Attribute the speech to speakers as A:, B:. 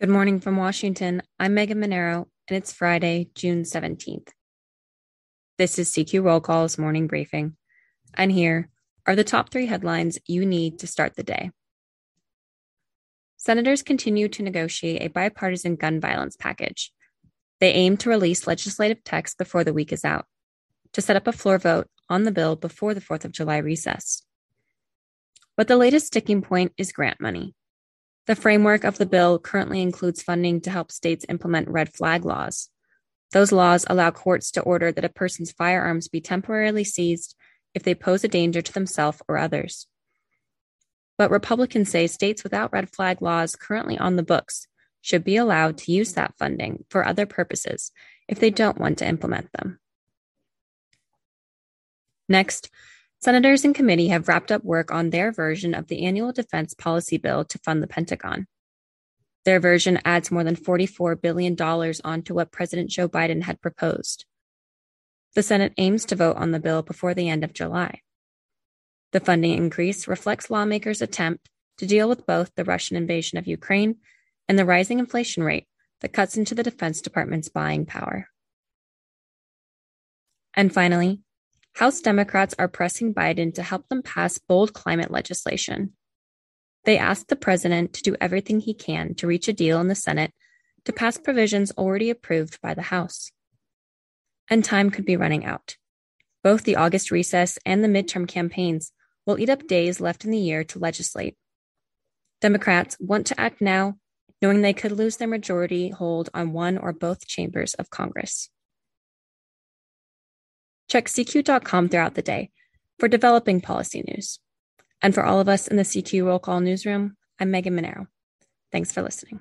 A: Good morning from Washington. I'm Megan Mineiro, and it's Friday, June 17th. This is CQ Roll Call's morning briefing. And here are the top three headlines you need to start the day. Senators continue to negotiate a bipartisan gun violence package. They aim to release legislative text before the week is out, to set up a floor vote on the bill before the 4th of July recess. But the latest sticking point is grant money. The framework of the bill currently includes funding to help states implement red flag laws. Those laws allow courts to order that a person's firearms be temporarily seized if they pose a danger to themselves or others. But Republicans say states without red flag laws currently on the books should be allowed to use that funding for other purposes if they don't want to implement them. Next, Senators in committee have wrapped up work on their version of the annual defense policy bill to fund the Pentagon. Their version adds more than $44 billion onto what President Joe Biden had proposed. The Senate aims to vote on the bill before the end of July. The funding increase reflects lawmakers' attempt to deal with both the Russian invasion of Ukraine and the rising inflation rate that cuts into the Defense Department's buying power. And finally, House Democrats are pressing Biden to help them pass bold climate legislation. They asked the president to do everything he can to reach a deal in the Senate to pass provisions already approved by the House. And time could be running out. Both the August recess and the midterm campaigns will eat up days left in the year to legislate. Democrats want to act now, knowing they could lose their majority hold on one or both chambers of Congress. Check CQ.com throughout the day for developing policy news. And for all of us in the CQ Roll Call newsroom, I'm Megan Mineiro. Thanks for listening.